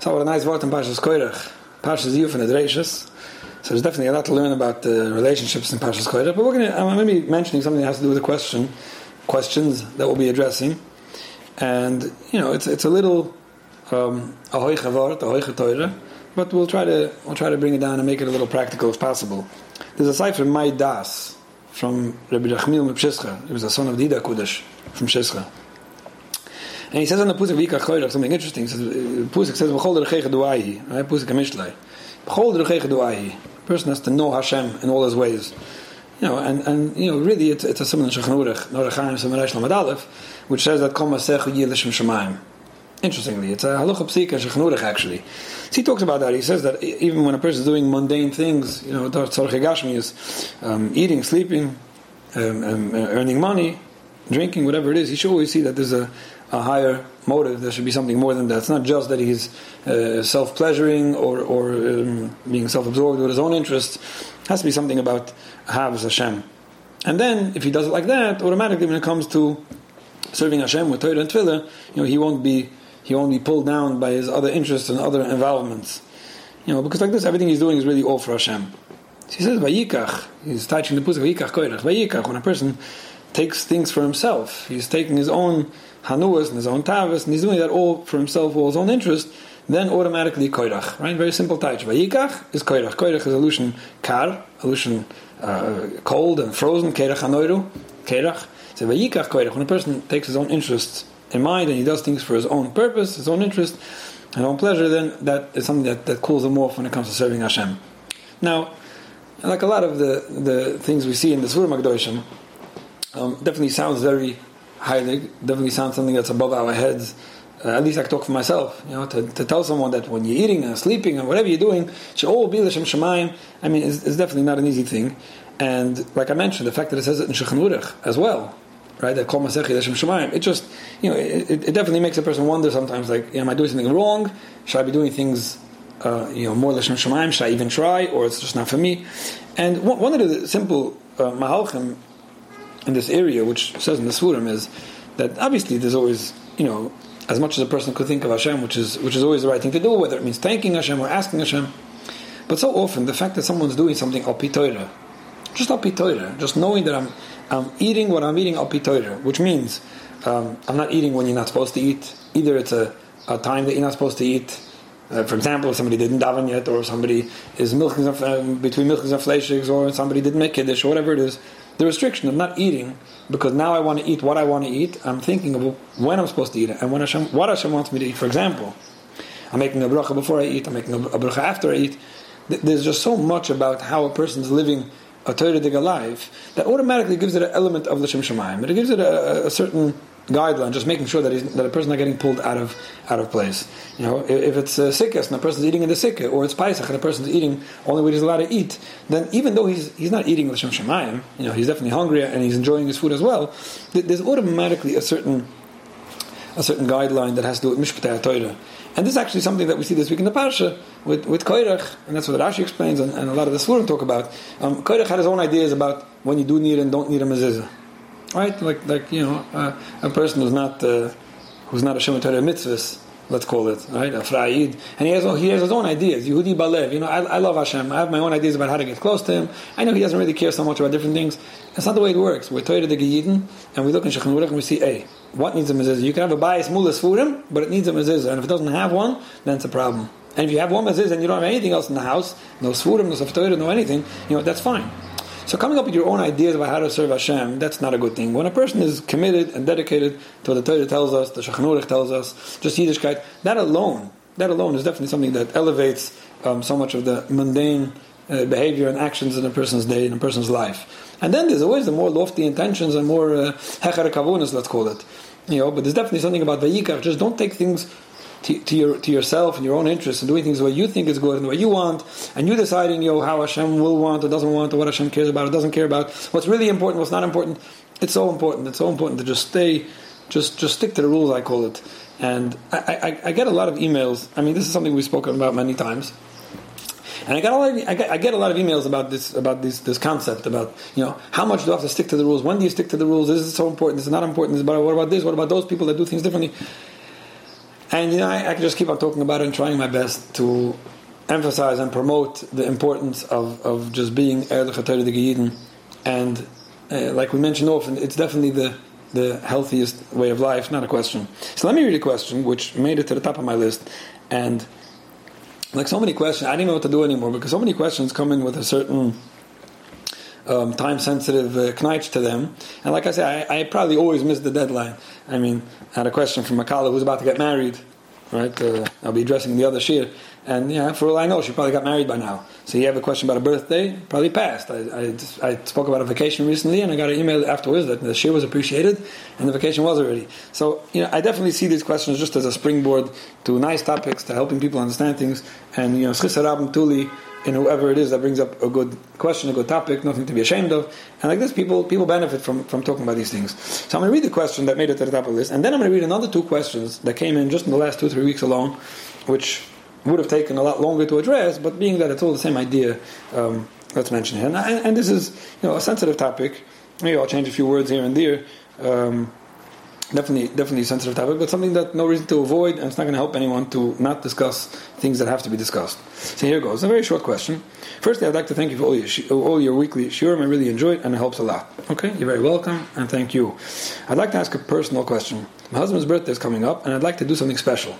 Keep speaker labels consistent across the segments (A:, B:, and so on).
A: So what a nice word in Parshas Koirach. Parshas Yuf and Adreshus. So there's definitely a lot to learn about the relationships in Parshas Koirach. But we're going to, I'm going to be mentioning something that has to do with the question, questions that we'll be addressing. And, you know, it's, it's a little, um, a hoicha vort, a hoicha toira, but we'll try to, we'll try to bring it down and make it a little practical as possible. There's a from Mai Das, from Rabbi Rachmil Mepshischa. He was a son of Dida Kudash from Shischa. And he says on the Pusik Vika something interesting. He says, Pusik says, V'chol derechech du'ahi. Right? Pusik HaMishlai. V'chol derechech du'ahi. A person has to know Hashem in all his ways. You know, and, and you know, really, it's, it's a similar Shulchan Aruch, Norach Chaim Semeresh Lamed Aleph, which says that Kol Masechu Yi L'Shem Shemaim. Interestingly, it's a halacha psika and actually. So he talks about that. He says that even when a person is doing mundane things, you know, tzorche gashmius, um, eating, sleeping, um, um, earning money, drinking, whatever it is, he should always see that there's a, a higher motive. There should be something more than that. It's not just that he's uh, self pleasuring or, or um, being self absorbed with his own interests. It has to be something about Havas Hashem. And then, if he does it like that, automatically when it comes to serving Hashem with Torah and Tefillah, you know, he won't be he won't be pulled down by his other interests and other involvements. You know, because like this, everything he's doing is really all for Hashem. He says, Vayikach, he's touching the pusik, Vayikach koirach, Vayikach, when a person takes things for himself, he's taking his own hanuas and his own tavas, and he's doing that all for himself, all his own interest, then automatically koirach, right? Very simple touch. Vayikach is koirach. Koirach is illusion kar, illusion uh, cold and frozen, kerach hanoiru, kerach. So vayikach koirach, when a person takes his own interests in mind and he does things for his own purpose, his own interest, and own pleasure, then that is something that, that cools him off when it comes to serving Hashem. Now, like a lot of the, the things we see in the Surah Magdoshim, um, definitely sounds very highly, definitely sounds something that's above our heads. Uh, at least I talk for myself, you know, to, to tell someone that when you're eating and sleeping and whatever you're doing, should all be L'Shem Shemaim, I mean, it's, it's, definitely not an easy thing. And like I mentioned, the fact that it says it in Aruch as well, right? That Kol Masechi L'Shem Shemaim, it just, you know, it, it, definitely makes a person wonder sometimes, like, am I doing something wrong? Should I be doing things, uh, you know, more L'Shem Shemaim? Should I even try? Or it's just not for me? And one, of the simple uh, mahalchim in this area, which says in the Svurim, is that obviously there's always, you know, as much as a person could think of Hashem, which is which is always the right thing to do, whether it means thanking Hashem or asking Hashem. But so often, the fact that someone's doing something al pitoira, just al pitoira, just knowing that I'm I'm eating what I'm eating al pitoira, which means um, I'm not eating when you're not supposed to eat. Either it's a, a time that you're not supposed to eat. Uh, for example, if somebody didn't daven yet, or somebody is milking um, between milkings and fleishigs, or somebody didn't make kiddush, or whatever it is, the restriction of not eating because now I want to eat what I want to eat. I'm thinking of when I'm supposed to eat it and when Hashem, what Hashem wants me to eat. For example, I'm making a bracha before I eat. I'm making a, bracha after I eat. There's just so much about how a person's living a Torah life that automatically gives it an element of l'shem shemayim. It gives it a, a certain guideline, just making sure that, that a person's not getting pulled out of out of place. You know, if, if it's a sikkah and a person's eating in the sikkah, or it's paisach and a person's eating only what he's allowed to eat, then even though he's he's not eating l'shem shemayim, you know, he's definitely hungry and he's enjoying his food as well. There's automatically a certain a certain guideline that has to do with mishpatei Torah. And this is actually something that we see this week in the parsha with with Koirach, and that's what Rashi explains, and, and, a lot of the Svurim talk about. Um, Koirach had his own ideas about when you do need and don't need a mezuzah right? Like, like you know, uh, a person who's not uh, who's not a Shemot Torah mitzvahs, let's call it, right? A Fra'id, and he has he has his own ideas. Yehudi Balev, you know, I, I love Hashem. I have my own ideas about how to get close to Him. I know He doesn't really care so much about different things. That's not the way it works. We're Torah the Geyidin, and we look in Shulchan and we see, hey, what needs a mezuzah? You can have a bias mulas for him, but it needs a mezuzah, and if it doesn't have one, then it's a problem. And if you have one mezuzah and you don't have anything else in the house, no svurim, no saftoira, no anything, you know, that's fine. So coming up with your own ideas about how to serve Hashem, that's not a good thing. When a person is committed and dedicated to what the Torah tells us, the Shulchan Aruch tells us, just Yiddishkeit, that alone, that alone is definitely something that elevates um, so much of the mundane uh, behavior and actions in a person's day, in a person's life. And then there's always the more lofty intentions and more hecher uh, kavunas, let's call it. You know, but there's definitely something about Vayikach. Just don't take things to, to, your, to yourself and your own interests and doing things the way you think is good and the way you want, and you deciding you know, how Hashem will want or doesn't want or what Hashem cares about or doesn't care about, what's really important, what's not important. It's so important. It's so important to just stay, just just stick to the rules. I call it. And I, I, I get a lot of emails. I mean, this is something we've spoken about many times. And I of, I get, I get a lot of emails about this about this this concept about you know how much do I have to stick to the rules? When do you stick to the rules? This is so important. This is not important. This is about what about this? What about those people that do things differently? And you know, I, I can just keep on talking about it and trying my best to emphasize and promote the importance of, of just being Erlich HaTorah. And uh, like we mentioned often, it's definitely the, the healthiest way of life, not a question. So let me read a question which made it to the top of my list. And like so many questions, I didn't know what to do anymore because so many questions come in with a certain um, time sensitive uh, to them. And like I said, I, I, probably always miss the deadline. I mean, I had a question from a colleague who's about to get married, right? Uh, I'll be addressing the other shir. And yeah, for all I know, she probably got married by now. So you have a question about a birthday, probably passed. I, I, I, spoke about a vacation recently, and I got an email afterwards that the share was appreciated, and the vacation was already. So you know, I definitely see these questions just as a springboard to nice topics, to helping people understand things. And you know, Schisarab Tuli, in whoever it is that brings up a good question, a good topic, nothing to be ashamed of. And like this, people people benefit from, from talking about these things. So I'm going to read the question that made it to the top of the list, and then I'm going to read another two questions that came in just in the last two three weeks alone, which would have taken a lot longer to address, but being that it's all the same idea, um, let's mention it. And, and, this is you know a sensitive topic. Maybe I'll change a few words here and there. Um, definitely, definitely a sensitive topic, but something that no reason to avoid, and it's not going to help anyone to not discuss things that have to be discussed. So here goes. A very short question. Firstly, I'd like to thank you for all your all your weekly shiurim. I really enjoy it, and it helps a lot. Okay, you're very welcome, and thank you. I'd like to ask a personal question. My husband's birthday is coming up, and I'd like to do something special.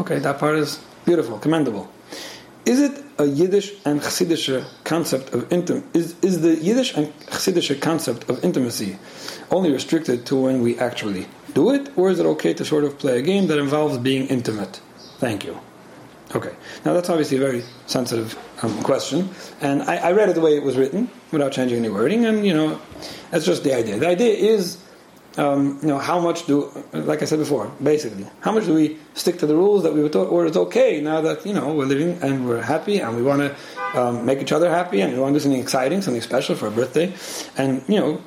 A: Okay, that part is Beautiful, commendable. Is it a Yiddish and Chassidish concept of intimacy? Is, is the Yiddish and Chassidish concept of intimacy only restricted to when we actually do it, or is it okay to sort of play a game that involves being intimate? Thank you. Okay, now that's obviously a very sensitive um, question, and I, I read it the way it was written without changing any wording, and you know, that's just the idea. The idea is um, you know, how much do, like I said before, basically, how much do we stick to the rules that we were taught, or it's okay now that, you know, we're living and we're happy and we want to um, make each other happy and we want to do something exciting, something special for a birthday, and, you know,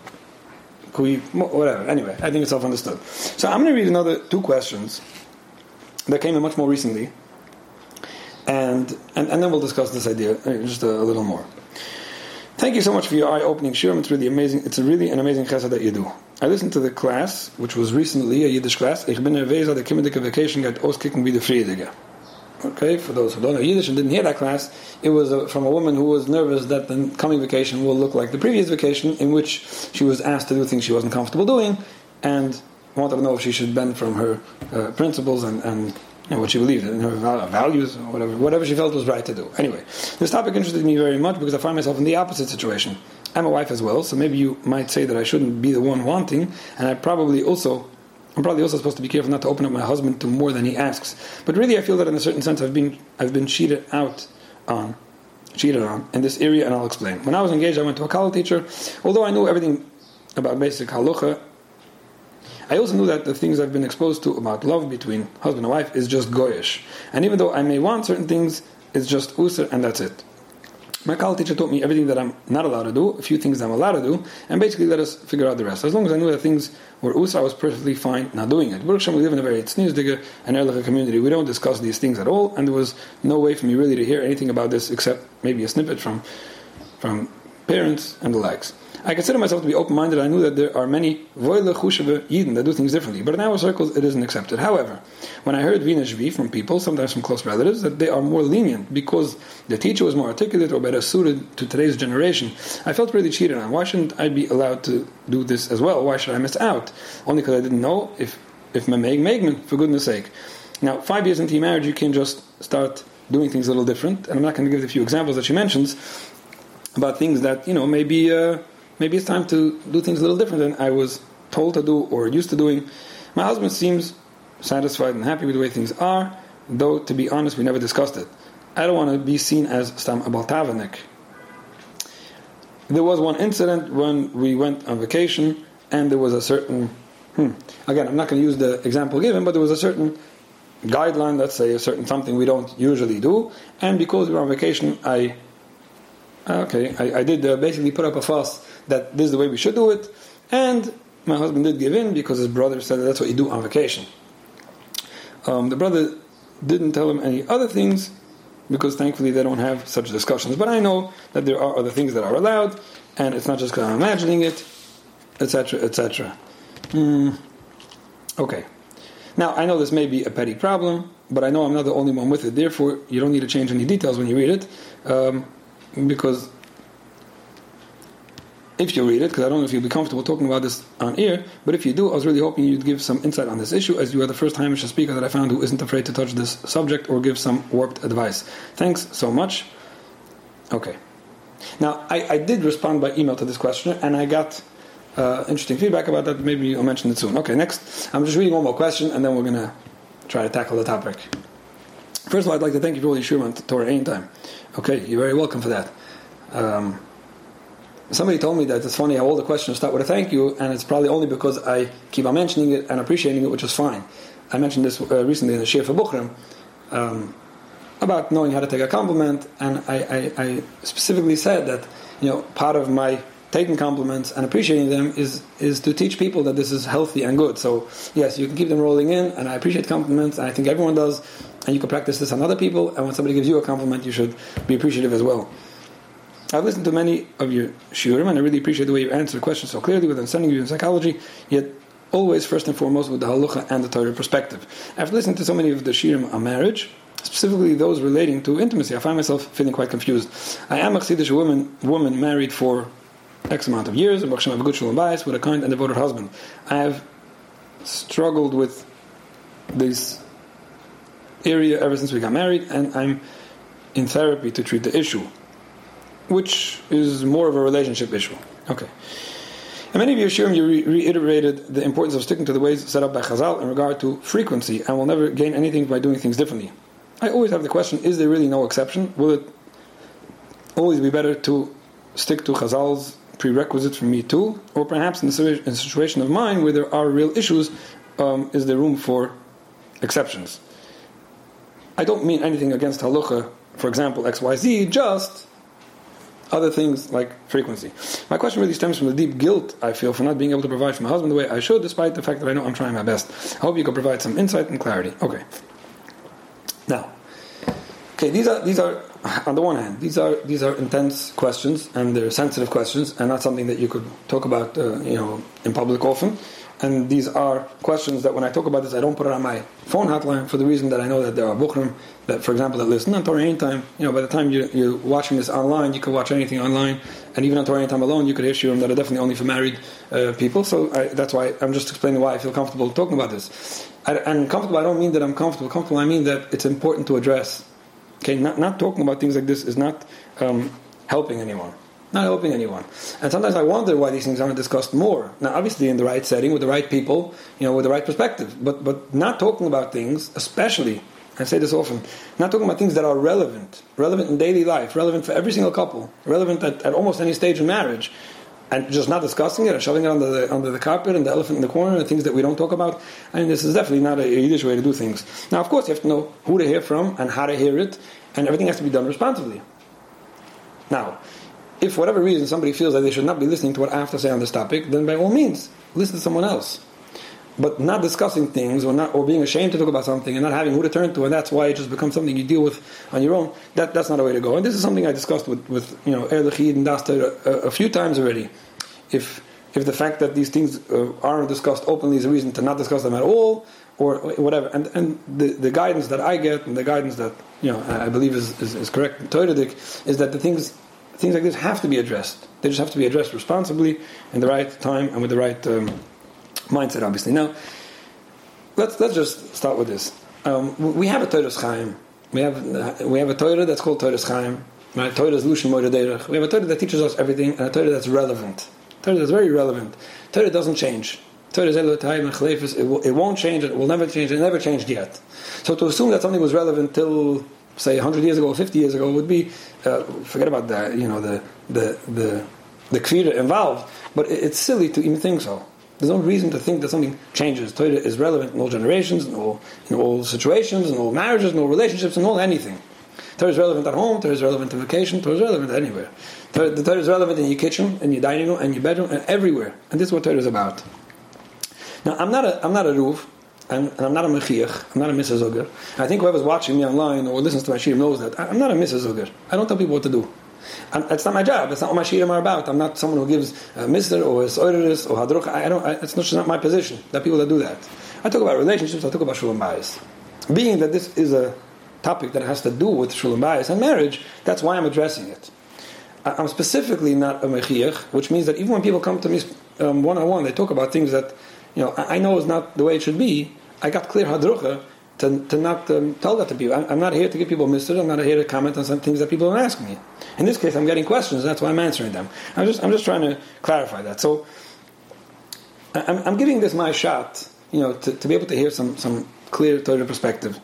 A: could we, whatever. Anyway, I think it's self understood. So I'm going to read another two questions that came in much more recently, and, and, and then we'll discuss this idea uh, just a, a little more. Thank you so much for your eye-opening shiurim. It's really amazing. It's really an amazing chesed that you do. I listened to the class, which was recently a Yiddish class. Ich bin nervös, der kimmendike vacation geht auskicken wie der Friedige. Okay, for those who don't know Yiddish and didn't hear that class, it was a, from a woman who was nervous that the coming vacation will look like the previous vacation, in which she was asked to do things she wasn't comfortable doing, and wanted to know if she should bend from her uh, principles and, and what she believed in her values or whatever, whatever she felt was right to do. Anyway, this topic interested me very much because I find myself in the opposite situation. I'm a wife as well, so maybe you might say that I shouldn't be the one wanting, and I probably also I'm probably also supposed to be careful not to open up my husband to more than he asks. But really, I feel that in a certain sense, I've been I've been cheated out on, cheated on in this area, and I'll explain. When I was engaged, I went to a college teacher. Although I knew everything about basic halacha, I also knew that the things I've been exposed to about love between husband and wife is just goyish. And even though I may want certain things, it's just usr and that's it. My college teacher taught me everything that I'm not allowed to do, a few things I'm allowed to do, and basically let us figure out the rest. As long as I knew that things were usr, I was perfectly fine not doing it. Baruch we live in a very tznius and erlich community. We don't discuss these things at all, and there was no way for me really to hear anything about this except maybe a snippet from from parents and the likes. I consider myself to be open minded. I knew that there are many voile yidden that do things differently, but in our circles it isn't accepted. However, when I heard Vina Shvi from people, sometimes from close relatives, that they are more lenient because the teacher was more articulate or better suited to today's generation, I felt really cheated on. Why shouldn't I be allowed to do this as well? Why should I miss out? Only because I didn't know if if Memeg Megman, for goodness sake. Now, five years into your marriage, you can just start doing things a little different, and I'm not going to give a few examples that she mentions about things that you know maybe. Uh, maybe it's time to do things a little different than I was told to do or used to doing. My husband seems satisfied and happy with the way things are, though to be honest, we never discussed it. I don't want to be seen as Stam Abaltavanik. There was one incident when we went on vacation, and there was a certain. Hmm, again, I'm not going to use the example given, but there was a certain guideline, let's say, a certain something we don't usually do, and because we were on vacation, I okay, I, I did uh, basically put up a fuss that this is the way we should do it, and my husband did give in because his brother said that that's what you do on vacation. Um, the brother didn't tell him any other things because thankfully they don't have such discussions. But I know that there are other things that are allowed, and it's not just because I'm imagining it, etc., etc. Mm. Okay. Now, I know this may be a petty problem, but I know I'm not the only one with it. Therefore, you don't need to change any details when you read it, um, because if you read it, because I don't know if you'll be comfortable talking about this on air, but if you do, I was really hoping you'd give some insight on this issue, as you are the first Hamish speaker that I found who isn't afraid to touch this subject or give some warped advice. Thanks so much. Okay. Now, I, I did respond by email to this question, and I got uh, interesting feedback about that. Maybe I'll mention it soon. Okay, next. I'm just reading one more question, and then we're going to try to tackle the topic. First of all, I'd like to thank you for all your shiur on Torah Anytime. Okay, you're very welcome for that. Um, somebody told me that it's funny how all the questions start with a thank you, and it's probably only because I keep on mentioning it and appreciating it, which is fine. I mentioned this uh, recently in the shiur for Bukhrim um, about knowing how to take a compliment, and I, I, I, specifically said that you know part of my taking compliments and appreciating them is is to teach people that this is healthy and good. So yes, you can keep them rolling in, and I appreciate compliments, and I think everyone does, and you can practice this on other people. And when somebody gives you a compliment, you should be appreciative as well. I've listened to many of your shiurim, and I really appreciate the way you answer questions so clearly with understanding you in psychology, yet always first and foremost with the halacha and the Torah perspective. After listening to so many of the shiurim on marriage, specifically those relating to intimacy, I find myself feeling quite confused. I am a Chassidish woman, woman married for X amount of years, and have a good shalom bias with a kind and devoted husband. I have struggled with this area ever since we got married, and I'm in therapy to treat the issue which is more of a relationship issue. Okay. And many of you shiurim, you re- reiterated the importance of sticking to the ways set up by Chazal in regard to frequency, and will never gain anything by doing things differently. I always have the question: Is there really no exception? Will it always be better to stick to Chazal's prerequisite for me too, or perhaps in a situation of mine where there are real issues, um, is there room for exceptions? I don't mean anything against halacha, for example, X Y Z. Just other things like frequency. My question really stems from the deep guilt I feel for not being able to provide for my husband the way I should, despite the fact that I know I'm trying my best. I hope you can provide some insight and clarity. Okay. Now, okay, these are these are on the one hand these are these are intense questions and they're sensitive questions and not something that you could talk about uh, you know in public often. And these are questions that when I talk about this, I don't put it on my phone hotline for the reason that I know that there are Bukhrim that, for example, that listen on Torah Anytime. You know, by the time you, you're watching this online, you can watch anything online. And even on Torah Anytime alone, you could hear shiurim that are definitely only for married uh, people. So I, that's why I'm just explaining why I feel comfortable talking about this. I, and comfortable, I don't mean that I'm comfortable. Comfortable, I mean that it's important to address. Okay, not, not talking about things like this is not um, helping anyone not helping anyone. And sometimes I wonder why these things aren't discussed more. Now, obviously, in the right setting, with the right people, you know, with the right perspective. But but not talking about things, especially, I say this often, not talking about things that are relevant, relevant in daily life, relevant for every single couple, relevant at, at almost any stage in marriage, and just not discussing it or shoving it under the under the carpet and the elephant in the corner, and things that we don't talk about. I mean, this is definitely not a Yiddish way to do things. Now, of course, you have to know who to hear from and how to hear it, and everything has to be done responsibly. Now, if for whatever reason somebody feels that they should not be listening to what I have to say on this topic, then by all means, listen to someone else. But not discussing things or not or being ashamed to talk about something and not having who to turn to, and that's why it just becomes something you deal with on your own. That that's not a way to go. And this is something I discussed with with you know Erlechid and Dasta a, a, few times already. If if the fact that these things uh, aren't discussed openly is a reason to not discuss them at all, or whatever. And and the, the guidance that I get and the guidance that you know I believe is, is, is correct in is that the things things like this have to be addressed. They just have to be addressed responsibly in the right time and with the right um, mindset, obviously. Now, let's let's just start with this. Um, we have a Torah Chaim. We have we have a Torah that's called Torah Chaim. Right? Torah is Lushan Derech. We have a Torah that teaches us everything, and a Torah that's relevant. Torah that's very relevant. Torah doesn't change. Torah is it, will, it won't change. It will never change. It never changed yet. So to assume that something was relevant till say 100 years ago or 50 years ago would be uh, forget about the you know the the the the involved but it's silly to even think so there's no reason to think that something changes Torah is relevant in all generations in all in all situations in all marriages in all relationships in all anything Torah is relevant at home Torah is relevant in vacation Torah is relevant anywhere Torah, the Torah is relevant in your kitchen in your dining room in your bedroom and everywhere and this is what Torah is about now I'm not a I'm not a roof and, and I'm not a mechiach, I'm not a Mrs. Zuger. I think whoever's watching me online or listens to my shiur knows that. I'm not a Mrs. Zuger. I don't tell people what to do. I'm, that's not my job. That's not what my shiurim are about. I'm not someone who gives a Mr. or a Soiris or Hadruch. I don't. I, it's not, not my position. There are people that do that. I talk about relationships, I talk about shulam bayis. Being that this is a topic that has to do with shulam bayis and marriage, that's why I'm addressing it. I'm specifically not a mechiach, which means that even when people come to me one on one, they talk about things that you know I know is not the way it should be. I got clear hadrucha to, to not um, tell that to people. I'm, I'm, not here to give people mister. I'm not here to comment on some things that people don't ask me. In this case, I'm getting questions. That's why I'm answering them. I'm just I'm just trying to clarify that. So I'm, I'm giving this my shot, you know, to, to be able to hear some some clear Torah perspective.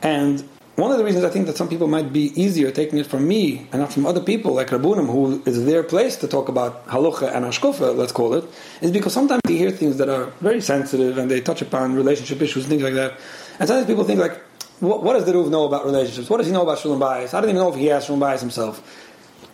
A: And one of the reasons I think that some people might be easier taking it from me and not from other people like Rabunim, who is their place to talk about halacha and hashkofa, let's call it, is because sometimes they hear things that are very sensitive and they touch upon relationship issues, things like that. And sometimes people think like, what, what does the Ruv know about relationships? What does he know about Shulam bias? I don't even know if he has Shulam bias himself.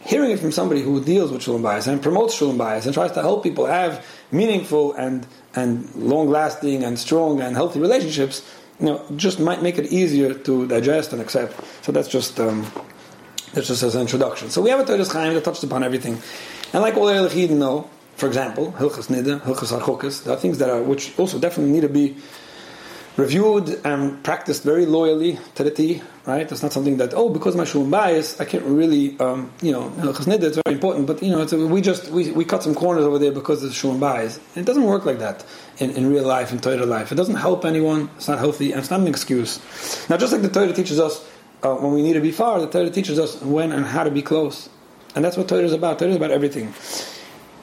A: Hearing it from somebody who deals with Shulam bias and promotes Shulam bias and tries to help people have meaningful and, and long-lasting and strong and healthy relationships, you know, just might make it easier to digest and accept. So that's just um, that's just as an introduction. So we have a Torah Chaim that touches upon everything, and like all the Eilachid know, for example, Hilchas Nida, Hilchas Archokas, there are things that are which also definitely need to be reviewed and practiced very loyally to the T, right? It's not something that, oh, because my shulam bias, I can't really, um, you know, Hilchas it's very important, but, you know, we just, we, we cut some corners over there because of shulam bias. It doesn't work like that in, in real life, in Torah life. It doesn't help anyone, it's not healthy, and it's not an excuse. Now, just like the Torah teaches us uh, when we need to be far, the Torah teaches us when and how to be close. And that's what Torah is about. Torah is about everything.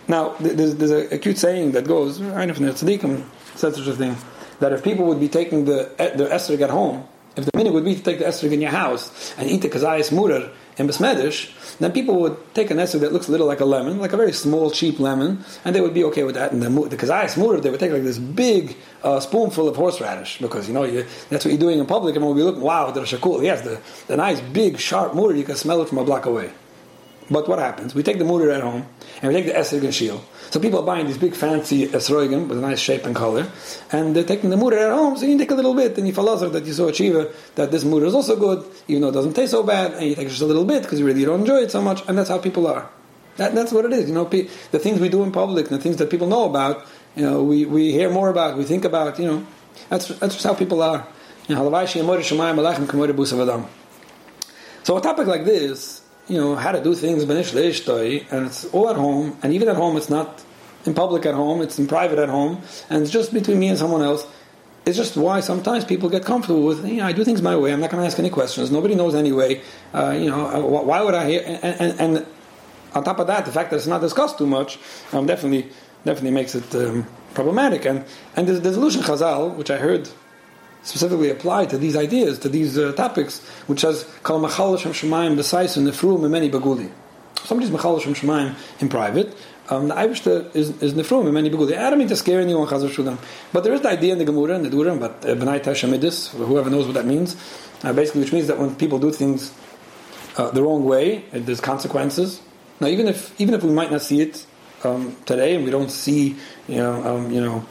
A: Now, there's, there's a, a cute saying that goes, I know from the Tzaddikim said such a thing that if people would be taking the the esrog at home, if the minhag would be to take the esrog in your house and eat the kazayas murer in besmedish, then people would take an esrog that looks a little like a lemon, like a very small, cheap lemon, and they would be okay with that. And the, the kazayas murer, they would take like this big uh, spoonful of horseradish because you know you, that's what you're doing in public, and we'll be looking, wow, the shakul, yes, the, the nice big sharp murer, you can smell it from a block away. But what happens? We take the mutter at home, and we take the esrog and shield. So people are buying these big fancy esrogim with a nice shape and color, and they're taking the mutter at home, so you take a little bit, and you follow that you saw achieve that this mutter is also good, even though it doesn't taste so bad, and you take just a little bit because you really don't enjoy it so much, and that's how people are. That, that's what it is. You know, the things we do in public, the things that people know about, you know, we, we hear more about, we think about, you know, that's, that's just how people are. You know, so a topic like this, you know, how to do things and it's all at home, and even at home it's not in public at home, it's in private at home, and it's just between me and someone else. It's just why sometimes people get comfortable with, you know, I do things my way, I'm not going to ask any questions, nobody knows anyway, uh, you know, uh, why would I hear, and, and, and, on top of that, the fact that it's not discussed too much um, definitely definitely makes it um, problematic. And, and there's, a Lushan Chazal, which I heard specifically apply to these ideas, to these uh, topics, which says Kal Machal Shem Shemayim B'Saisun Nefru Memeni Baguli. Somebody's Machal Shem Shemayim in private. Um, the Eibishter is, is Nefru Memeni Baguli. I don't mean to scare anyone, Chazar Shulam. But there is the idea in the Gemara, in the Dura, but uh, Tashamidis, whoever knows what that means, uh, basically, which means that when people do things uh, the wrong way, there's consequences. Now, even if even if we might not see it um, today, and we don't see, you know, um, you know,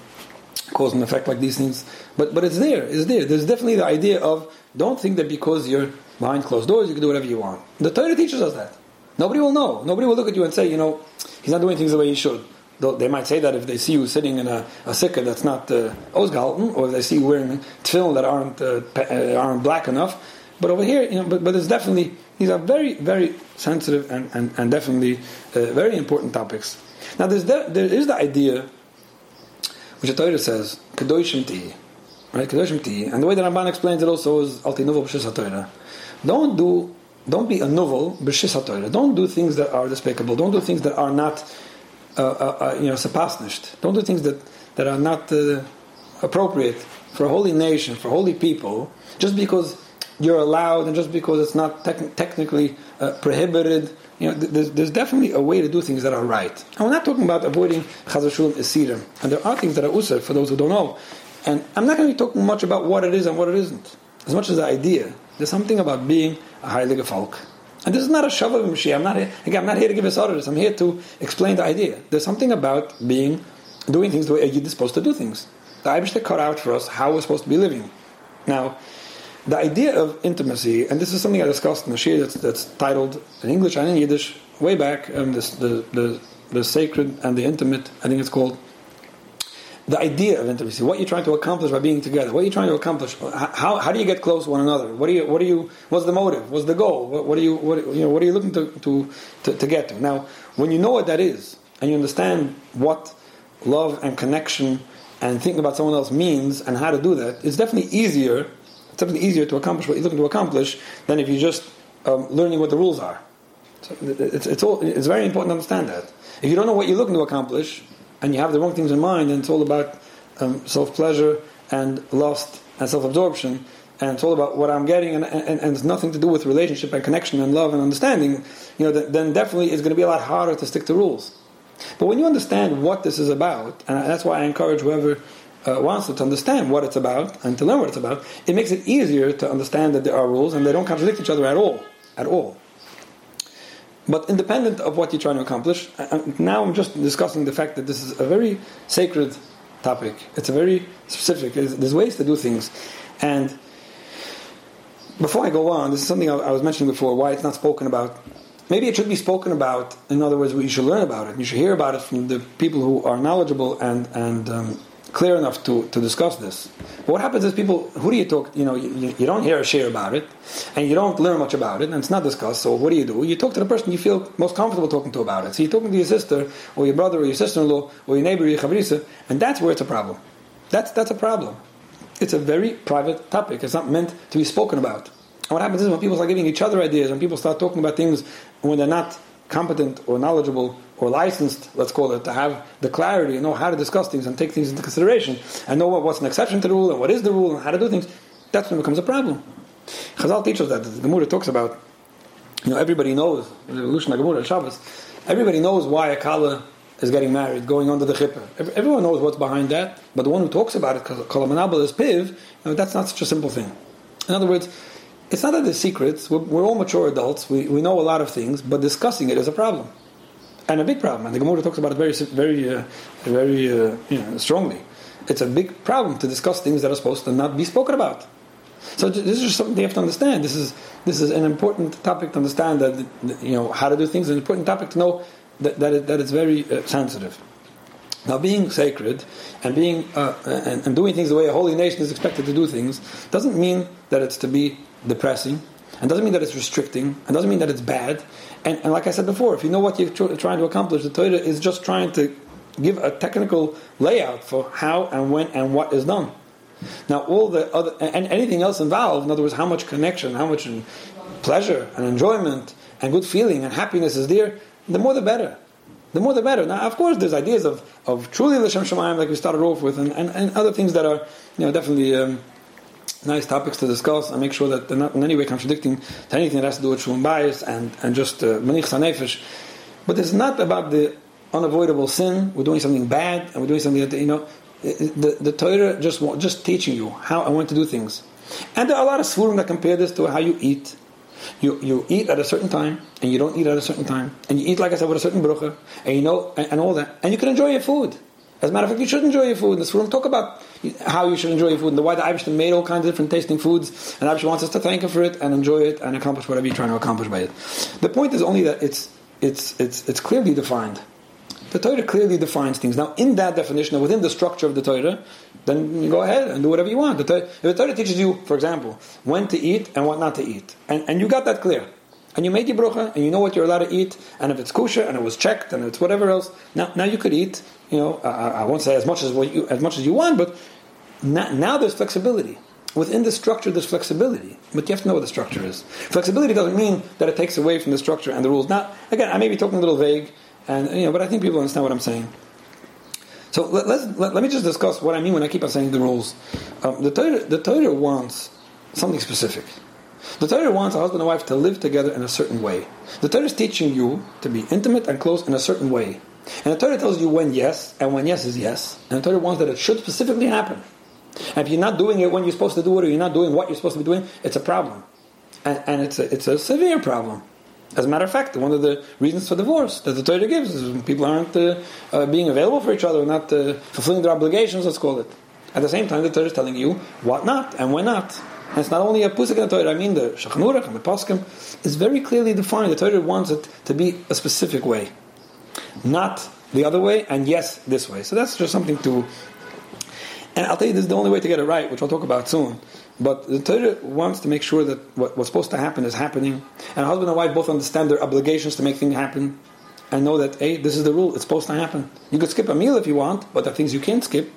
A: cause and effect like these things. But but it's there, it's there. There's definitely the idea of don't think that because you're behind closed doors you can do whatever you want. The Torah teaches us that. Nobody will know. Nobody will look at you and say, you know, he's not doing things the way he should. They might say that if they see you sitting in a, a sikkah that's not uh, Osgalton, or they see you wearing tefillin that aren't uh, uh, aren't black enough. But over here, you know, but, but it's definitely these are very very sensitive and, and, and definitely uh, very important topics. Now there's the, there is the idea which the Torah says, Kedoshim Ti. Right? And the way that Ramban explains it also is Alti HaTorah. Don't do, don't be a novel B'Shis. Don't do things that are despicable. Don't do things that are not, uh, uh, uh, you know, sepasnished. Don't do things that, that are not uh, appropriate for a holy nation, for holy people, just because you're allowed and just because it's not tec- technically uh, prohibited you know, there's, there's, definitely a way to do things that are right. And we're not talking about avoiding chazar shulam esirim. And there are things that are usar for those who don't know. And I'm not going to be talking much about what it is and what it isn't, as much as the idea. There's something about being a heilige folk. And this is not a shavuot Mashiach. I'm not here, again, I'm not here to give us orders. I'm here to explain the idea. There's something about being, doing things the way you're supposed to do things. The that cut out for us how we're supposed to be living. Now, the idea of intimacy, and this is something I discussed in the Shir that's, that's titled in English and in Yiddish way back, um, this, the, the, the sacred and the intimate, I think it's called. The idea of intimacy, what you're trying to accomplish by being together, what you're trying to accomplish, how, how do you get close to one another? What do you, what do you, what's the motive? What's the goal? What, what are you, what, you know, what are you looking to, to, to, to get to? Now, when you know what that is, and you understand what love and connection and thinking about someone else means and how to do that, it's definitely easier, it's definitely easier to accomplish what you're looking to accomplish than if you're just um, learning what the rules are. So it's, it's, all, it's very important to understand that. If you don't know what you're looking to accomplish, and you have the wrong things in mind, and it's all about um, self pleasure and lust and self absorption, and it's all about what I'm getting, and, and, and, it's nothing to do with relationship and connection and love and understanding, you know, then definitely it's going to be a lot harder to stick to rules. But when you understand what this is about, and that's why I encourage whoever uh, wants to, to understand what it's about and to learn what it's about, it makes it easier to understand that there are rules and they don't contradict each other at all. At all. But independent of what you're trying to accomplish, now I'm just discussing the fact that this is a very sacred topic. It's a very specific. There's ways to do things, and before I go on, this is something I was mentioning before. Why it's not spoken about. Maybe it should be spoken about. In other words, you should learn about it. You should hear about it from the people who are knowledgeable and and um, clear enough to, to discuss this. But what happens is people, who do you talk, you know, you, you don't hear a share about it, and you don't learn much about it, and it's not discussed, so what do you do? You talk to the person you feel most comfortable talking to about it. So you're talking to your sister, or your brother, or your sister-in-law, or your neighbor, or your chavrisa, and that's where it's a problem. That's, that's a problem. It's a very private topic. It's not meant to be spoken about. And what happens is when people start giving each other ideas, when people start talking about things when they're not competent or knowledgeable or licensed, let's call it, to have the clarity and know how to discuss things and take things into consideration and know what's an exception to the rule and what is the rule and how to do things, that's when it becomes a problem. Chazal teaches that. The Gemara talks about, you know, everybody knows, the Lushna Gemara, Shabbos, everybody knows why a Kala is getting married, going under the chippah. Everyone knows what's behind that, but the one who talks about it, Kalamanabal is Piv, you know, that's not such a simple thing. In other words, it's not that there's secrets. We're, we're, all mature adults. We, we know a lot of things, but discussing it is a problem and a big problem. And the Gemara talks about it very, very, uh, very uh, you know, strongly. It's a big problem to discuss things that are supposed to not be spoken about. So this is something you have to understand. This is this is an important topic to understand that you know how to do things. An important topic to know that that, it, that it's very uh, sensitive. Now, being sacred and being uh, and, and doing things the way a holy nation is expected to do things doesn't mean that it's to be depressing and doesn't mean that it's restricting, and doesn't mean that it's bad. And, and like I said before, if you know what you're tr- trying to accomplish, the Torah is just trying to give a technical layout for how and when and what is done. Now, all the other and anything else involved, in other words, how much connection, how much pleasure and enjoyment and good feeling and happiness is there, the more the better. The more the better. Now, of course, there's ideas of, of truly L'Shem Shemayim, like we started off with, and, and, and other things that are, you know, definitely um, nice topics to discuss and make sure that they're not in any way contradicting to anything that has to do with shalom bias and, and just manich uh, But it's not about the unavoidable sin. We're doing something bad and we're doing something that, you know, the, the Torah just just teaching you how I want to do things. And there are a lot of svurim that compare this to how you eat. You, you eat at a certain time, and you don't eat at a certain time, and you eat like I said with a certain bracha, and you know, and, and all that, and you can enjoy your food. As a matter of fact, you should enjoy your food. In this room, talk about how you should enjoy your food and the why the Eibishter made all kinds of different tasting foods, and Eibishter wants us to thank him for it and enjoy it and accomplish whatever you're trying to accomplish by it. The point is only that it's it's it's it's clearly defined. The Torah clearly defines things. Now, in that definition, within the structure of the Torah, then you go ahead and do whatever you want. The Torah, if the Torah teaches you, for example, when to eat and what not to eat, and, and you got that clear, and you made your bracha, and you know what you're allowed to eat, and if it's kosher, and it was checked, and it's whatever else, now, now you could eat, you know, I, I won't say as much as you, as much as you want, but now, now there's flexibility. Within the structure, there's flexibility, but you have to know what the structure is. Flexibility doesn't mean that it takes away from the structure and the rules. Now, again, I may be talking a little vague, and you know, but I think people understand what I'm saying. So let, let, let me just discuss what I mean when I keep on saying the rules. Um, the Torah, the Torah wants something specific. The Torah wants a husband and wife to live together in a certain way. The Torah is teaching you to be intimate and close in a certain way. And the Torah tells you when yes, and when yes is yes. And the Torah wants that it should specifically happen. And if you're not doing it when you're supposed to do it, or you're not doing what you're supposed to be doing, it's a problem. And, and it's, a, it's a severe problem. As a matter of fact, one of the reasons for divorce that the Torah gives is when people aren't uh, uh, being available for each other, not uh, fulfilling their obligations, let's call it. At the same time, the Torah is telling you what not and when not. And it's not only a pusik in the Torah, I mean the Shulchan Aruch and the Poskim is very clearly defined. The Torah wants it to be a specific way, not the other way, and yes, this way. So that's just something to And I'll tell you, this is the only way to get it right, which I'll talk about soon. But the Torah wants to make sure that what, what's supposed to happen is happening. And husband and wife both understand their obligations to make things happen and know that, hey, this is the rule, it's supposed to happen. You could skip a meal if you want, but there are things you can't skip,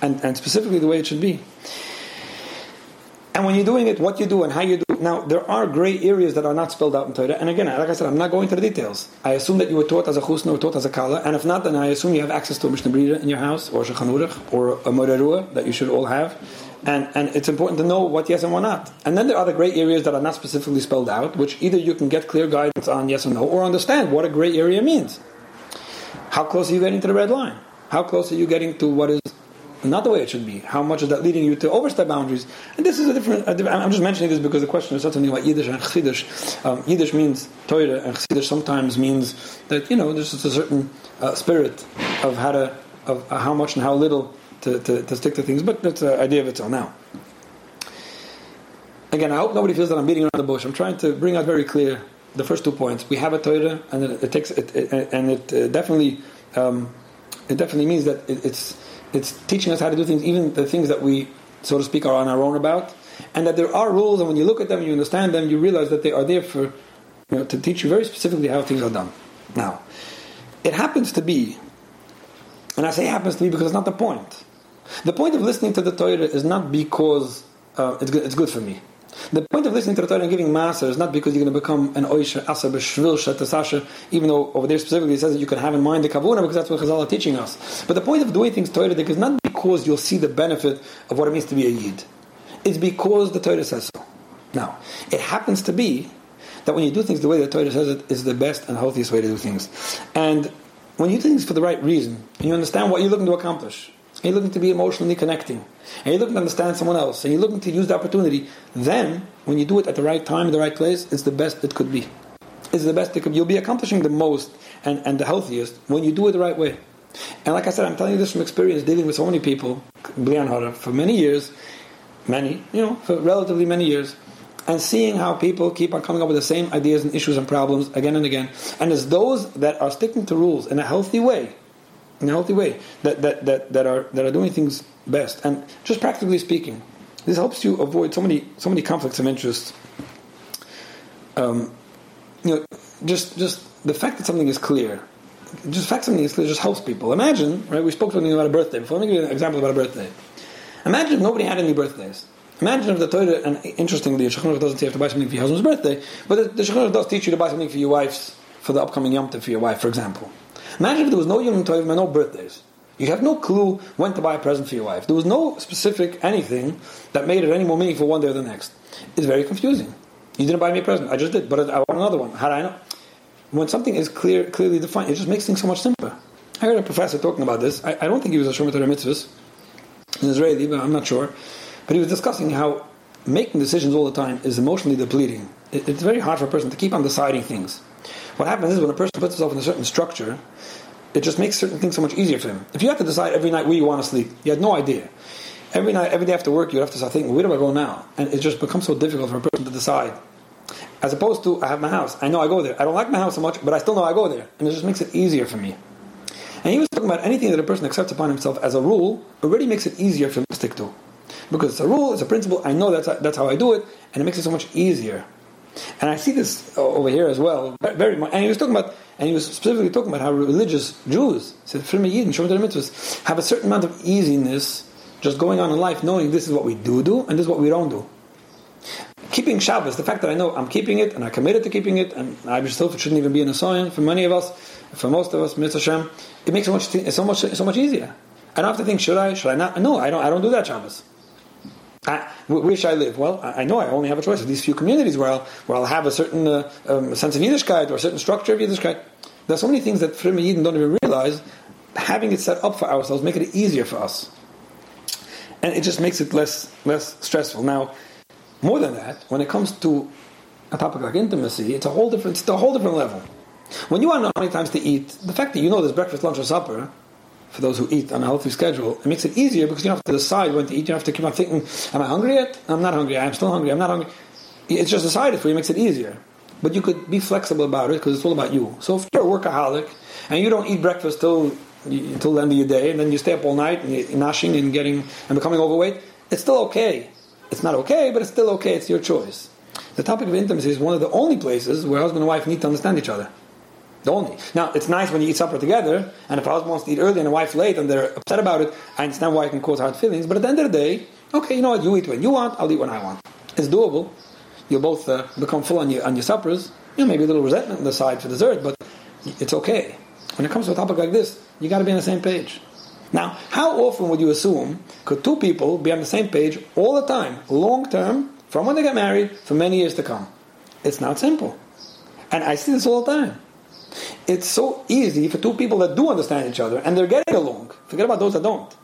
A: and, and specifically the way it should be. And when you're doing it, what you do and how you do it. Now, there are gray areas that are not spelled out in Torah. And again, like I said, I'm not going to the details. I assume that you were taught as a chusna or taught as a kala. And if not, then I assume you have access to a Mishnah Berurah in your house, or a Shulchan or a Morerua that you should all have. And, and it's important to know what yes and what not. And then there are the gray areas that are not specifically spelled out, which either you can get clear guidance on yes or no, or understand what a gray area means. How close are you getting to the red line? How close are you getting to what is not the way it should be. How much is that leading you to overstep boundaries? And this is a different. A different I'm just mentioning this because the question is something about Yiddish and Chassidish. Um, Yiddish means Torah, and Chassidish sometimes means that you know there's just a certain uh, spirit of how to of how much and how little to, to, to stick to things. But that's an idea of its own. Now, again, I hope nobody feels that I'm beating around the bush. I'm trying to bring out very clear the first two points. We have a Torah, and it, it takes it, it, and it uh, definitely um, it definitely means that it's it's teaching us how to do things, even the things that we, so to speak, are on our own about, and that there are rules, and when you look at them, you understand them, you realize that they are there for, you know, to teach you very specifically how things are done. Now, it happens to be, and I say happens to be because it's not the point. The point of listening to the Torah is not because uh, it's, good, it's good for me. The listening to the Torah and giving Maser is not because you're going to become an Oisha, Asa, B'Shvil, Shetasasha, even though over there specifically it says that you can have in mind the Kavuna because that's what Chazal are teaching us. But the point of doing things Torah is not because you'll see the benefit of what it means to be a Yid. It's because the Torah says so. Now, it happens to be that when you do things the way the Torah says it is the best and healthiest way to do things. And when you do things for the right reason, and you understand what you're looking to accomplish, you're looking to be emotionally connecting, and you're looking to understand someone else, and you're looking to use the opportunity, then when you do it at the right time, in the right place, it's the best it could be. It's the best it could be. You'll be accomplishing the most and, and the healthiest when you do it the right way. And like I said, I'm telling you this from experience dealing with so many people, for many years, many, you know, for relatively many years, and seeing how people keep on coming up with the same ideas and issues and problems again and again. And it's those that are sticking to rules in a healthy way, in a healthy way that, that, that, that are that are doing things best. And just practically speaking, this helps you avoid so many so many conflicts of interest. Um, you know, just just the fact that something is clear, just fact something is clear just helps people. Imagine, right? We spoke something about a birthday before. Let me give you an example about a birthday. Imagine if nobody had any birthdays. Imagine if the Torah, and interestingly, the Shulchan doesn't say you have to buy something for your husband's birthday, but the, the does teach you to buy something for your wife's, for the upcoming Yom Tov for your wife, for example. Imagine if there was no Yom Tov and no birthdays. You have no clue when to buy a present for your wife. There was no specific anything that made it any more meaningful one day or the next. It's very confusing. You didn't buy me a present. I just did, but I want another one. How do I know? When something is clear, clearly defined, it just makes things so much simpler. I heard a professor talking about this. I, I don't think he was a Shomer Torah mitzvahs, an Israeli, but I'm not sure. But he was discussing how making decisions all the time is emotionally depleting. It, it's very hard for a person to keep on deciding things. What happens is when a person puts himself in a certain structure, it just makes certain things so much easier for him. If you have to decide every night where you want to sleep, you had no idea. Every night, every day after work, you have to start thinking, where do I go now? And it just becomes so difficult for a person to decide. As opposed to, I have my house. I know I go there. I don't like my house so much, but I still know I go there. And it just makes it easier for me. And he was talking about anything that a person accepts upon himself as a rule already makes it easier for him to stick to. Because it's a rule, it's a principle, I know that's, that's how I do it, and it makes it so much easier. And I see this uh, over here as well, very much. And he was talking about, and he was specifically talking about how religious Jews, have a certain amount of easiness just going on in life, knowing this is what we do do and this is what we don't do. Keeping Shabbos, the fact that I know I'm keeping it and I'm committed to keeping it, and I still it shouldn't even be an assignment for many of us, for most of us, Mitzvah Hashem, it makes so much, so much, so much easier. I don't have to think, should I, should I not? No, I don't, I don't do that Shabbos. I, should I live? Well, I know I only have a choice of these few communities where I'll, where I'll have a certain uh, um, sense of Yiddishkeit or a certain structure of Yiddishkeit. There's so many things that Frim Yidden don't even realize. Having it set up for ourselves make it easier for us, and it just makes it less less stressful. Now, more than that, when it comes to a topic like intimacy, it's a whole different, it's a whole different level. When you want to know how many times to eat, the fact that you know there's breakfast, lunch, or supper for those who eat on a healthy schedule, it makes it easier because you don't have to decide when to eat. You don't have to keep on thinking, am I hungry yet? I'm not hungry. I'm still hungry. I'm not hungry. It's just decided for you, it makes it easier. But you could be flexible about it because it's all about you. So if you're a workaholic and you don't eat breakfast till until the end of your day, and then you stay up all night and you're gnashing and getting and becoming overweight, it's still okay. It's not okay, but it's still okay. It's your choice. The topic of intimacy is one of the only places where husband and wife need to understand each other. Only. Now, it's nice when you eat supper together, and if a husband wants to eat early and a wife late, and they're upset about it, I understand why it can cause hard feelings. But at the end of the day, okay, you know what? You eat when you want. I'll eat when I want. It's doable. You'll both uh, become full on your on your suppers. You know, maybe a little resentment on the side for dessert, but it's okay. When it comes to a topic like this, you got to be on the same page. Now, how often would you assume could two people be on the same page all the time, long term, from when they get married, for many years to come? It's not simple. And I see this all the time. It's so easy for two people that do understand each other and they're getting along. Forget about those that don't.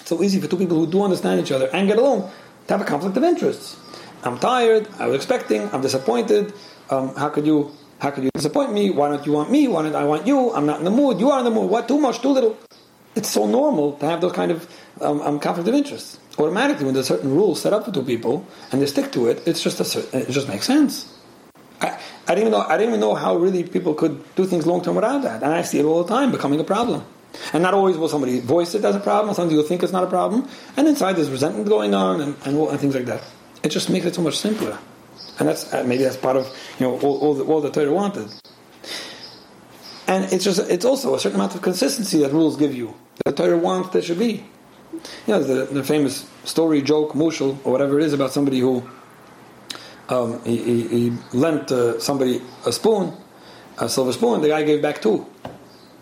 A: It's so easy for two people who do understand each other and get along to have a conflict of interests. I'm tired. I was expecting. I'm disappointed. Um, how could you? How could you disappoint me? Why don't you want me? Why don't I want you? I'm not in the mood. You are in the mood. What? Too much? Too little? It's so normal to have those kind of um, um, conflict of interests. Automatically, when there's certain rules set up for two people and they stick to it, it's just a, it just makes sense. I, I didn't even know I didn't even know how really people could do things long term without that, and I see it all the time becoming a problem. And not always will somebody voice it as a problem. Sometimes you'll think it's not a problem, and inside there's resentment going on and, and, and things like that. It just makes it so much simpler, and that's uh, maybe that's part of you know all, all, the, all the Torah wanted. And it's just it's also a certain amount of consistency that rules give you. The Torah wants there should be. You know the, the famous story, joke, mushal, or whatever it is about somebody who um, he, he, he, lent uh, somebody a spoon, a silver spoon. The guy gave back two.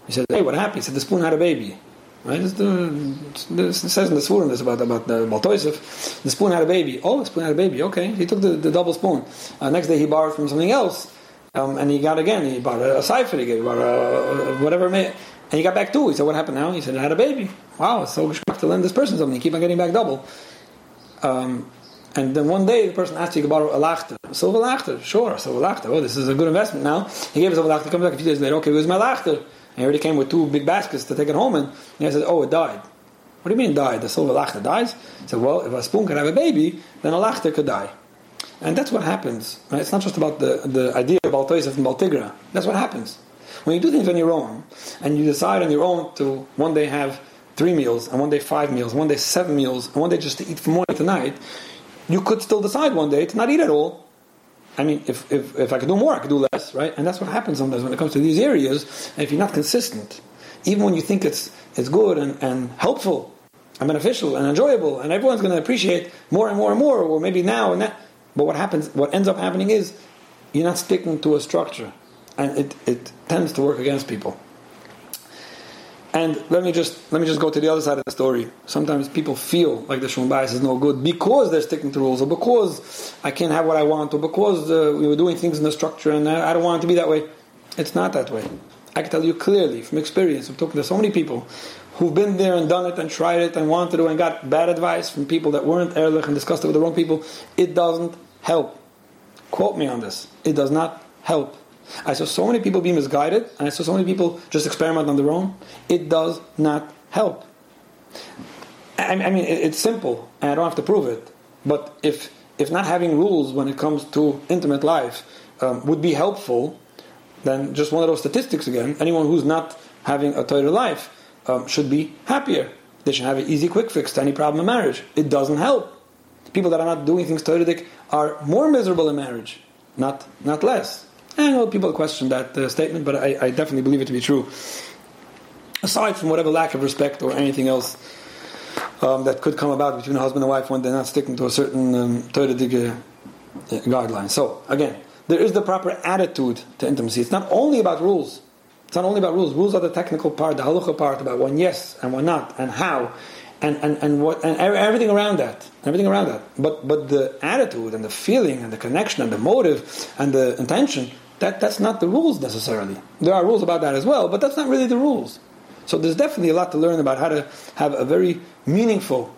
A: He said, "Hey, what happened?" He said, "The spoon had a baby." Right? The, it says in the Svurim this about about the Baltoisef. The spoon had a baby. Oh, the spoon had a baby. Okay, he took the, the double spoon. Uh, next day he borrowed from something else, um, and he got again. He bought a, a cipher. He gave bought a, whatever it may, and he got back two. He said, "What happened now?" He said, "It had a baby." Wow, it's so to lend this person something. You keep on getting back double. Um, and then one day the person asked you to borrow a lachter, a silver lachter. Sure, a silver lachter. Oh, this is a good investment now. He gave us a lachter. Comes back a few days later. Okay, where's my lachter? And he already came with two big baskets to take it home. And, I said, oh, it died. What do you mean died? The silver lachter dies? He said, well, if a spoon can have a baby, then a lachter could die. And that's what happens. Right? It's not just about the, the idea of Baltoisef and Baltigra. That's what happens. When you do things on your own, and you decide on your own to one day have three meals, and one day five meals, one day seven meals, and one day just to eat from morning to night, you could still decide one day to not eat at all. I mean, if, if, if I could do more, I could do less, right? And that's what happens sometimes when it comes to these areas. And if you're not consistent, even when you think it's, it's good and, and helpful and beneficial and enjoyable, and everyone's going to appreciate more and more and more, or maybe now and that. But what happens, what ends up happening is you're not sticking to a structure, and it, it tends to work against people. And let me just let me just go to the other side of the story. Sometimes people feel like the shalom bayis is no good because they're sticking to rules, or because I can't have what I want, or because uh, we were doing things in the structure and I, I don't want it to be that way. It's not that way. I can tell you clearly from experience. I'm talking to so many people who've been there and done it and tried it and wanted to and got bad advice from people that weren't ehrlich and discussed it with the wrong people. It doesn't help. Quote me on this. It does not help. I saw so many people be misguided, and I saw so many people just experiment on their own. It does not help. I, I mean, it's simple, and I don't have to prove it. But if if not having rules when it comes to intimate life um, would be helpful, then just one of those statistics again. Anyone who's not having a Torah life um, should be happier. They should have an easy, quick fix to any problem in marriage. It doesn't help. People that are not doing things Torah are more miserable in marriage, not not less. I know people question that uh, statement, but I, I, definitely believe it to be true. Aside from whatever lack of respect or anything else um, that could come about between a husband and wife when they're not sticking to a certain um, uh, guideline. So, again, there is the proper attitude to intimacy. It's not only about rules. It's not only about rules. Rules are the technical part, the halacha part about when yes and when not, and how, and, and, and what and everything around that. Everything around that. But but the attitude and the feeling and the connection and the motive and the intention that, that's not the rules necessarily. There are rules about that as well, but that's not really the rules. So there's definitely a lot to learn about how to have a very meaningful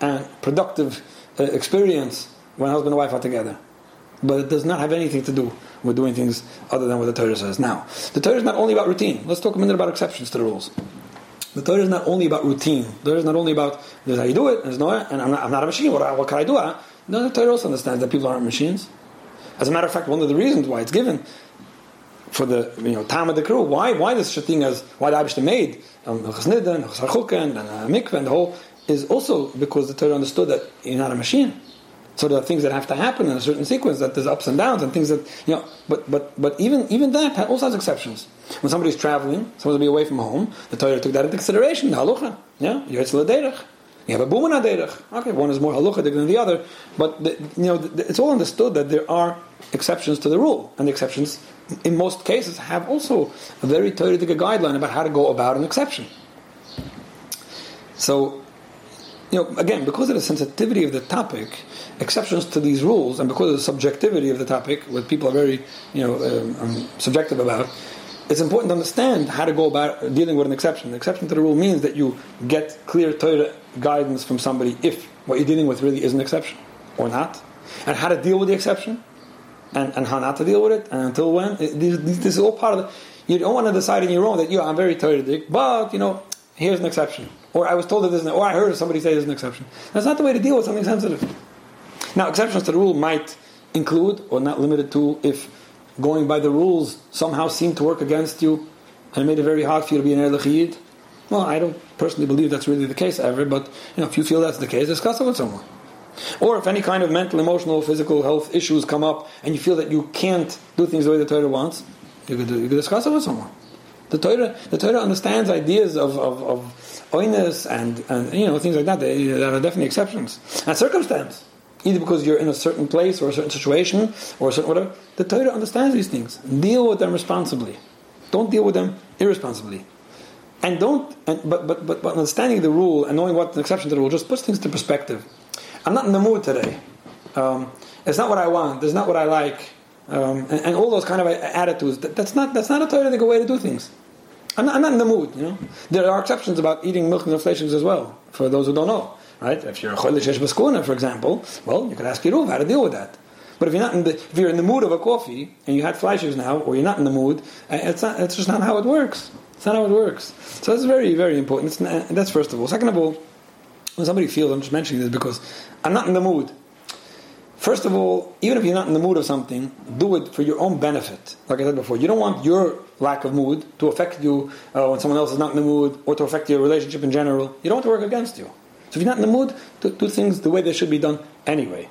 A: and productive uh, experience when husband and wife are together. But it does not have anything to do with doing things other than what the Torah says. Now, the Torah is not only about routine. Let's talk a minute about exceptions to the rules. The Torah is not only about routine. The Torah is not only about this is how you do it, there's no, and I'm not, I'm not a machine. What, what can I do? No, the Torah also understands that people aren't machines. As a matter of fact, one of the reasons why it's given for the you know time of the crew. Why why this such thing as why the Aibishter made um, and and uh, mikveh and the whole is also because the Torah understood that you're not a machine. So there are things that have to happen in a certain sequence. That there's ups and downs and things that you know. But but but even even that also has exceptions. When somebody's traveling, someone's be away from home, the Torah took that into consideration. The halacha, yeah, you're you have a boom derech. Okay, one is more halachic than the other, but the, you know the, it's all understood that there are exceptions to the rule, and the exceptions, in most cases, have also a very theoretical guideline about how to go about an exception. So, you know, again, because of the sensitivity of the topic, exceptions to these rules, and because of the subjectivity of the topic, what people are very, you know, um, um subjective about, it's important to understand how to go about dealing with an exception. An exception to the rule means that you get clear Torah guidance from somebody if what you're dealing with really is an exception or not, and how to deal with the exception, and, and how not to deal with it, and until when. It, this, this, is all part of the. You don't want to decide on your own that, you I'm very Torah but, you know, here's an exception. Or I was told that there's an, or I heard somebody say there's an exception. That's not the way to deal with something sensitive. Now, exceptions to the rule might include, or not limited to, if going by the rules somehow seemed to work against you and made it very hard for you to be an Erlich Well, I don't personally believe that's really the case ever, but you know, if you feel that's the case, discuss it with someone. Or if any kind of mental, emotional, physical health issues come up and you feel that you can't do things the way the Torah wants, you could, you could discuss it with someone. The Torah, the Torah understands ideas of, of, of and, and you know things like that. There are definitely exceptions and circumstance either because you're in a certain place or a certain situation or a certain whatever. The Torah understands these things. Deal with them responsibly. Don't deal with them irresponsibly. And don't, and, but, but, but, but understanding the rule and knowing what an exception to the rule just puts things into perspective. I'm not in the mood today. Um, it's not what I want. It's not what I like. Um, and, and, all those kind of attitudes. That, that's not that's not a Torah way to do things. I'm not, I'm not, in the mood. You know, there are exceptions about eating milk and inflations as well. For those who don't know, Right? If you're a chodesh baskuna, for example, well, you could ask Yeruv how to deal with that. But if you're not in the if you're in the mood of a coffee and you had flashes now, or you're not in the mood, uh, it's not. It's just not how it works. It's not how it works. So that's very very important. Not, that's first of all. Second of all, when somebody feels, I'm just mentioning this because I'm not in the mood. First of all, even if you're not in the mood of something, do it for your own benefit. Like I said before, you don't want your lack of mood to affect you uh, when someone else is not in the mood, or to affect your relationship in general. You don't want to work against you. So if you're not in the mood, to do things the way they should be done anyway.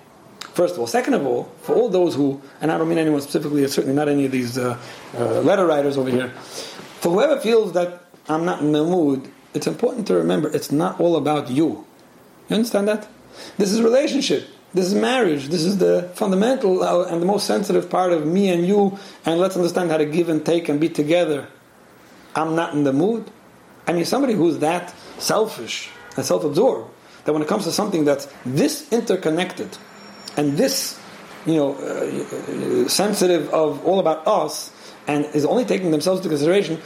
A: First of all. Second of all, for all those who, and I don't mean anyone specifically, certainly not any of these uh, uh, letter writers over here, for whoever feels that I'm not in the mood, it's important to remember it's not all about you. You understand that? This is relationship. This is marriage. This is the fundamental uh, and the most sensitive part of me and you. And let's understand how to give and take and be together. I'm not in the mood. I mean, somebody who's that selfish and self-absorbed that when it comes to something that's this interconnected and this, you know, uh, sensitive of all about us and is only taking themselves into consideration,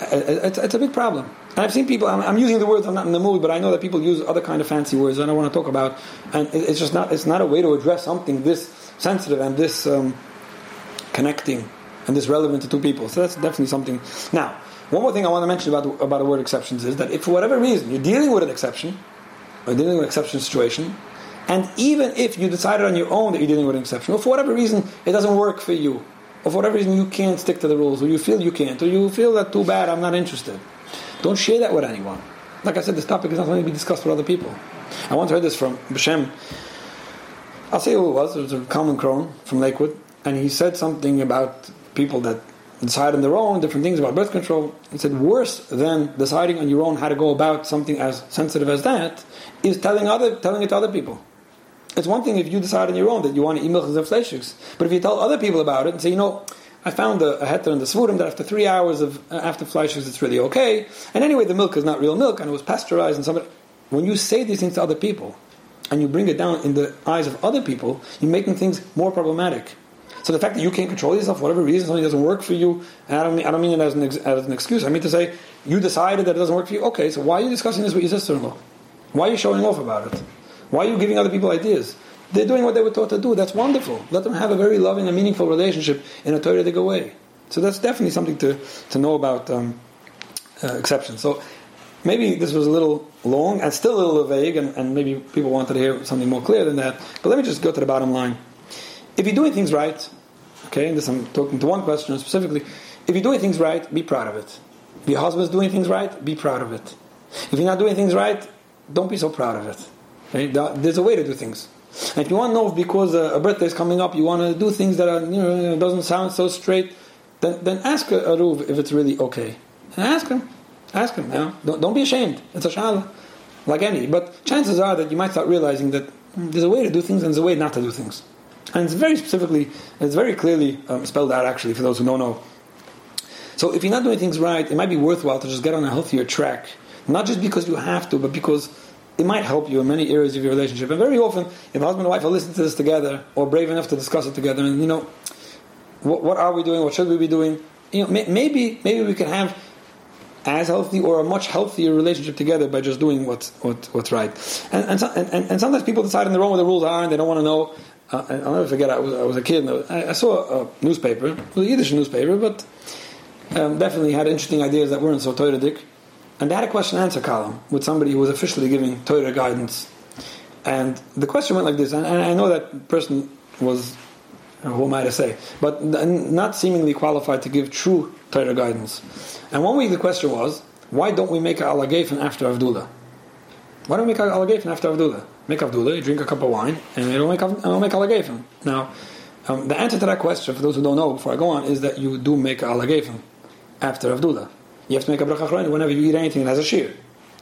A: uh, uh, it's, it's, a big problem. And I've seen people. I'm, I'm, using the words. I'm not in the mood, but I know that people use other kind of fancy words I don't want to talk about. And it's just not. It's not a way to address something this sensitive and this um, connecting and this relevant to two people. So that's definitely something. Now, one more thing I want to mention about about the word exceptions is that if for whatever reason you're dealing with an exception, or dealing with an exception situation, and even if you decided on your own that you're dealing with an exception, or for whatever reason it doesn't work for you, or for whatever reason you can't stick to the rules, or you feel you can't, or you feel that too bad, I'm not interested, don't share that with anyone. Like I said, this topic is not going to be discussed with other people. I once heard this from B'Shem. I'll say who it was. It was a Kalman Krohn from Lakewood, and he said something about people that decide on their own different things about birth control. He said worse than deciding on your own how to go about something as sensitive as that is telling other telling it to other people. It's one thing if you decide on your own that you want to milk and fleishiks, but if you tell other people about it and say, you know, I found a, a heter in the svurim that after three hours of uh, after fleishiks it's really okay, and anyway the milk is not real milk and it was pasteurized and somebody. When you say these things to other people, and you bring it down in the eyes of other people, you're making things more problematic. So the fact that you can't control yourself for whatever reason, something doesn't work for you, and I don't mean, I don't mean it as an, as an excuse. I mean to say, you decided that it doesn't work for you. Okay, so why are you discussing this with your sister-in-law? Why are you showing off about it? Why are you giving other people ideas? They're doing what they were taught to do. That's wonderful. Let them have a very loving and meaningful relationship in a Torah way. So that's definitely something to, to know about um, uh, exceptions. So maybe this was a little long and still a little vague, and, and maybe people wanted to hear something more clear than that. But let me just go to the bottom line. If you're doing things right, okay, and this I'm talking to one question specifically, If you're doing things right, be proud of it. If your husband's doing things right, be proud of it. If you're not doing things right, don't be so proud of it. Okay? There's a way to do things. And if you want to know if because uh, a birthday is coming up, you want to do things that are, you know, doesn't sound so straight, then, then ask uh, a, a if it's really okay. And ask him. Ask him. You know? don't, don't be ashamed. It's a shaila, like any. But chances are that you might start realizing that hmm, there's a way to do things and there's a way not to do things. And it's very specifically, it's very clearly um, spelled out actually for those who don't know. So if you're not doing things right, it might be worthwhile to just get on a healthier track. Not just because you have to, but because it might help you in many areas of your relationship. And very often, if husband and wife are listening to this together, or brave enough to discuss it together, and you know, what, what are we doing? What should we be doing? You know, may, maybe maybe we can have as healthy or a much healthier relationship together by just doing what's what, what's right. And and, and and sometimes people decide on their own what the rules are, and they don't want to know. Uh, I'll never forget. I was, I was a kid. And I, I saw a newspaper, it was a Yiddish newspaper, but um, definitely had interesting ideas that weren't so Torah And they had a question answer column with somebody who was officially giving Torah guidance. And the question went like this, and, and I know that person was, who am I to say, but not seemingly qualified to give true Torah guidance. And one week the question was, why don't we make a alagafen after Havdalah? Why don't we make alagafen after Havdalah? Make Havdalah, you drink a cup of wine, and don't make, don't make alagafen. Now, um, the answer to that question, for those who don't know, before I go on, is that you do make alagafen after Havdalah. You have to make a bracha whenever you eat anything that has a shiur.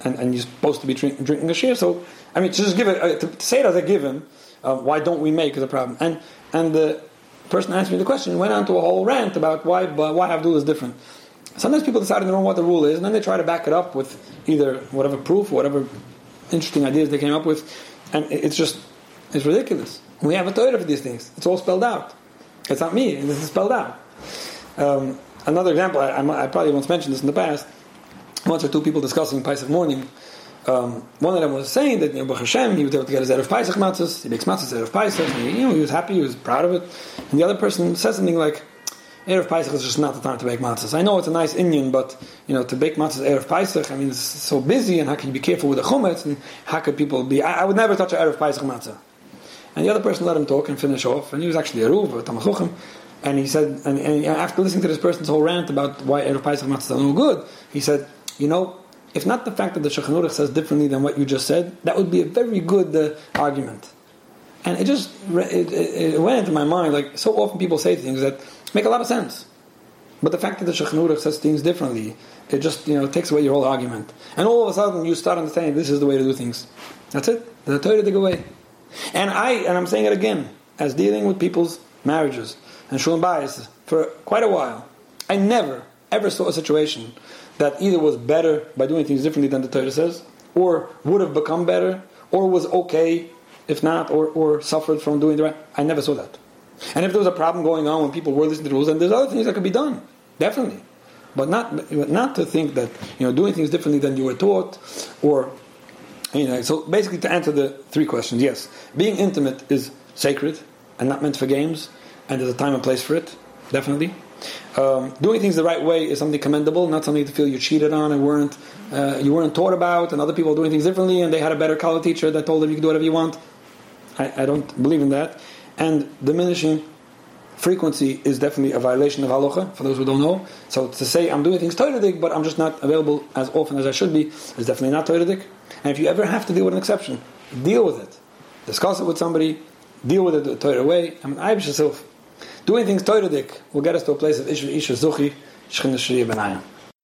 A: And, and you're supposed to be drink, drinking a shiur. So, I mean, to just give it, uh, to, say it as a given, uh, why don't we make a problem. And, and the person answering the question went on to a whole rant about why, why Havdalah is different. Sometimes people decide on their own what the rule is, and then they try to back it up with either whatever proof, whatever interesting ideas they came up with, and it's just, it's ridiculous. We have a Torah for these things. It's all spelled out. It's not me. This is spelled out. Um, another example, I, I, probably once mentioned this in the past. Once or two people discussing Pesach morning. Um, one of them was saying that you know, Hashem, he was able to get his Erev Pesach matzahs. He makes matzahs Erev Pesach. And he, you know, he was happy. He was proud of it. And the other person said something like, Erev Pesach is just not the time to bake matzahs. I know it's a nice inyan, but you know to bake matzahs Erev Pesach, I mean it's so busy, and how can you be careful with the chumetz, and how could people be? I, I would never touch an Erev Pesach matzah. And the other person let him talk and finish off, and he was actually a ruv, a tamachuchim, and he said, and, and, after listening to this person's whole rant about why Erev Pesach matzahs are no good, he said, you know, if not the fact that the Shulchan says differently than what you just said, that would be a very good uh, argument. And it just it, it, went into my mind like so often people say things that make a lot of sense, but the fact that the Shulchan says things differently, it just you know takes away your whole argument. And all of a sudden you start understanding this is the way to do things. That's it. The Torah the away. And I and I'm saying it again as dealing with people's marriages and shalom bayises for quite a while. I never, ever saw a situation that either was better by doing things differently than the Torah says, or would have become better, or was okay if not, or, or suffered from doing the right. I never saw that. And if there was a problem going on when people were listening to the rules, then there's other things that could be done, definitely. But not, not to think that you know doing things differently than you were taught, or you know. So basically, to answer the three questions, yes, being intimate is sacred and not meant for games and there's a time and place for it, definitely. Um, doing things the right way is something commendable, not something to feel you cheated on and weren't uh, you weren't taught about, and other people doing things differently, and they had a better college teacher that told them you can do whatever you want. I, I don't believe in that. And diminishing frequency is definitely a violation of halacha. For those who don't know, so to say I'm doing things toiradik, but I'm just not available as often as I should be, is definitely not toiradik. And if you ever have to deal with an exception, deal with it. Discuss it with somebody. Deal with it the Torah way. I mean, I yourself. Doing things Torah will get us to a place of Isha Zuchi, Shechina Benayim.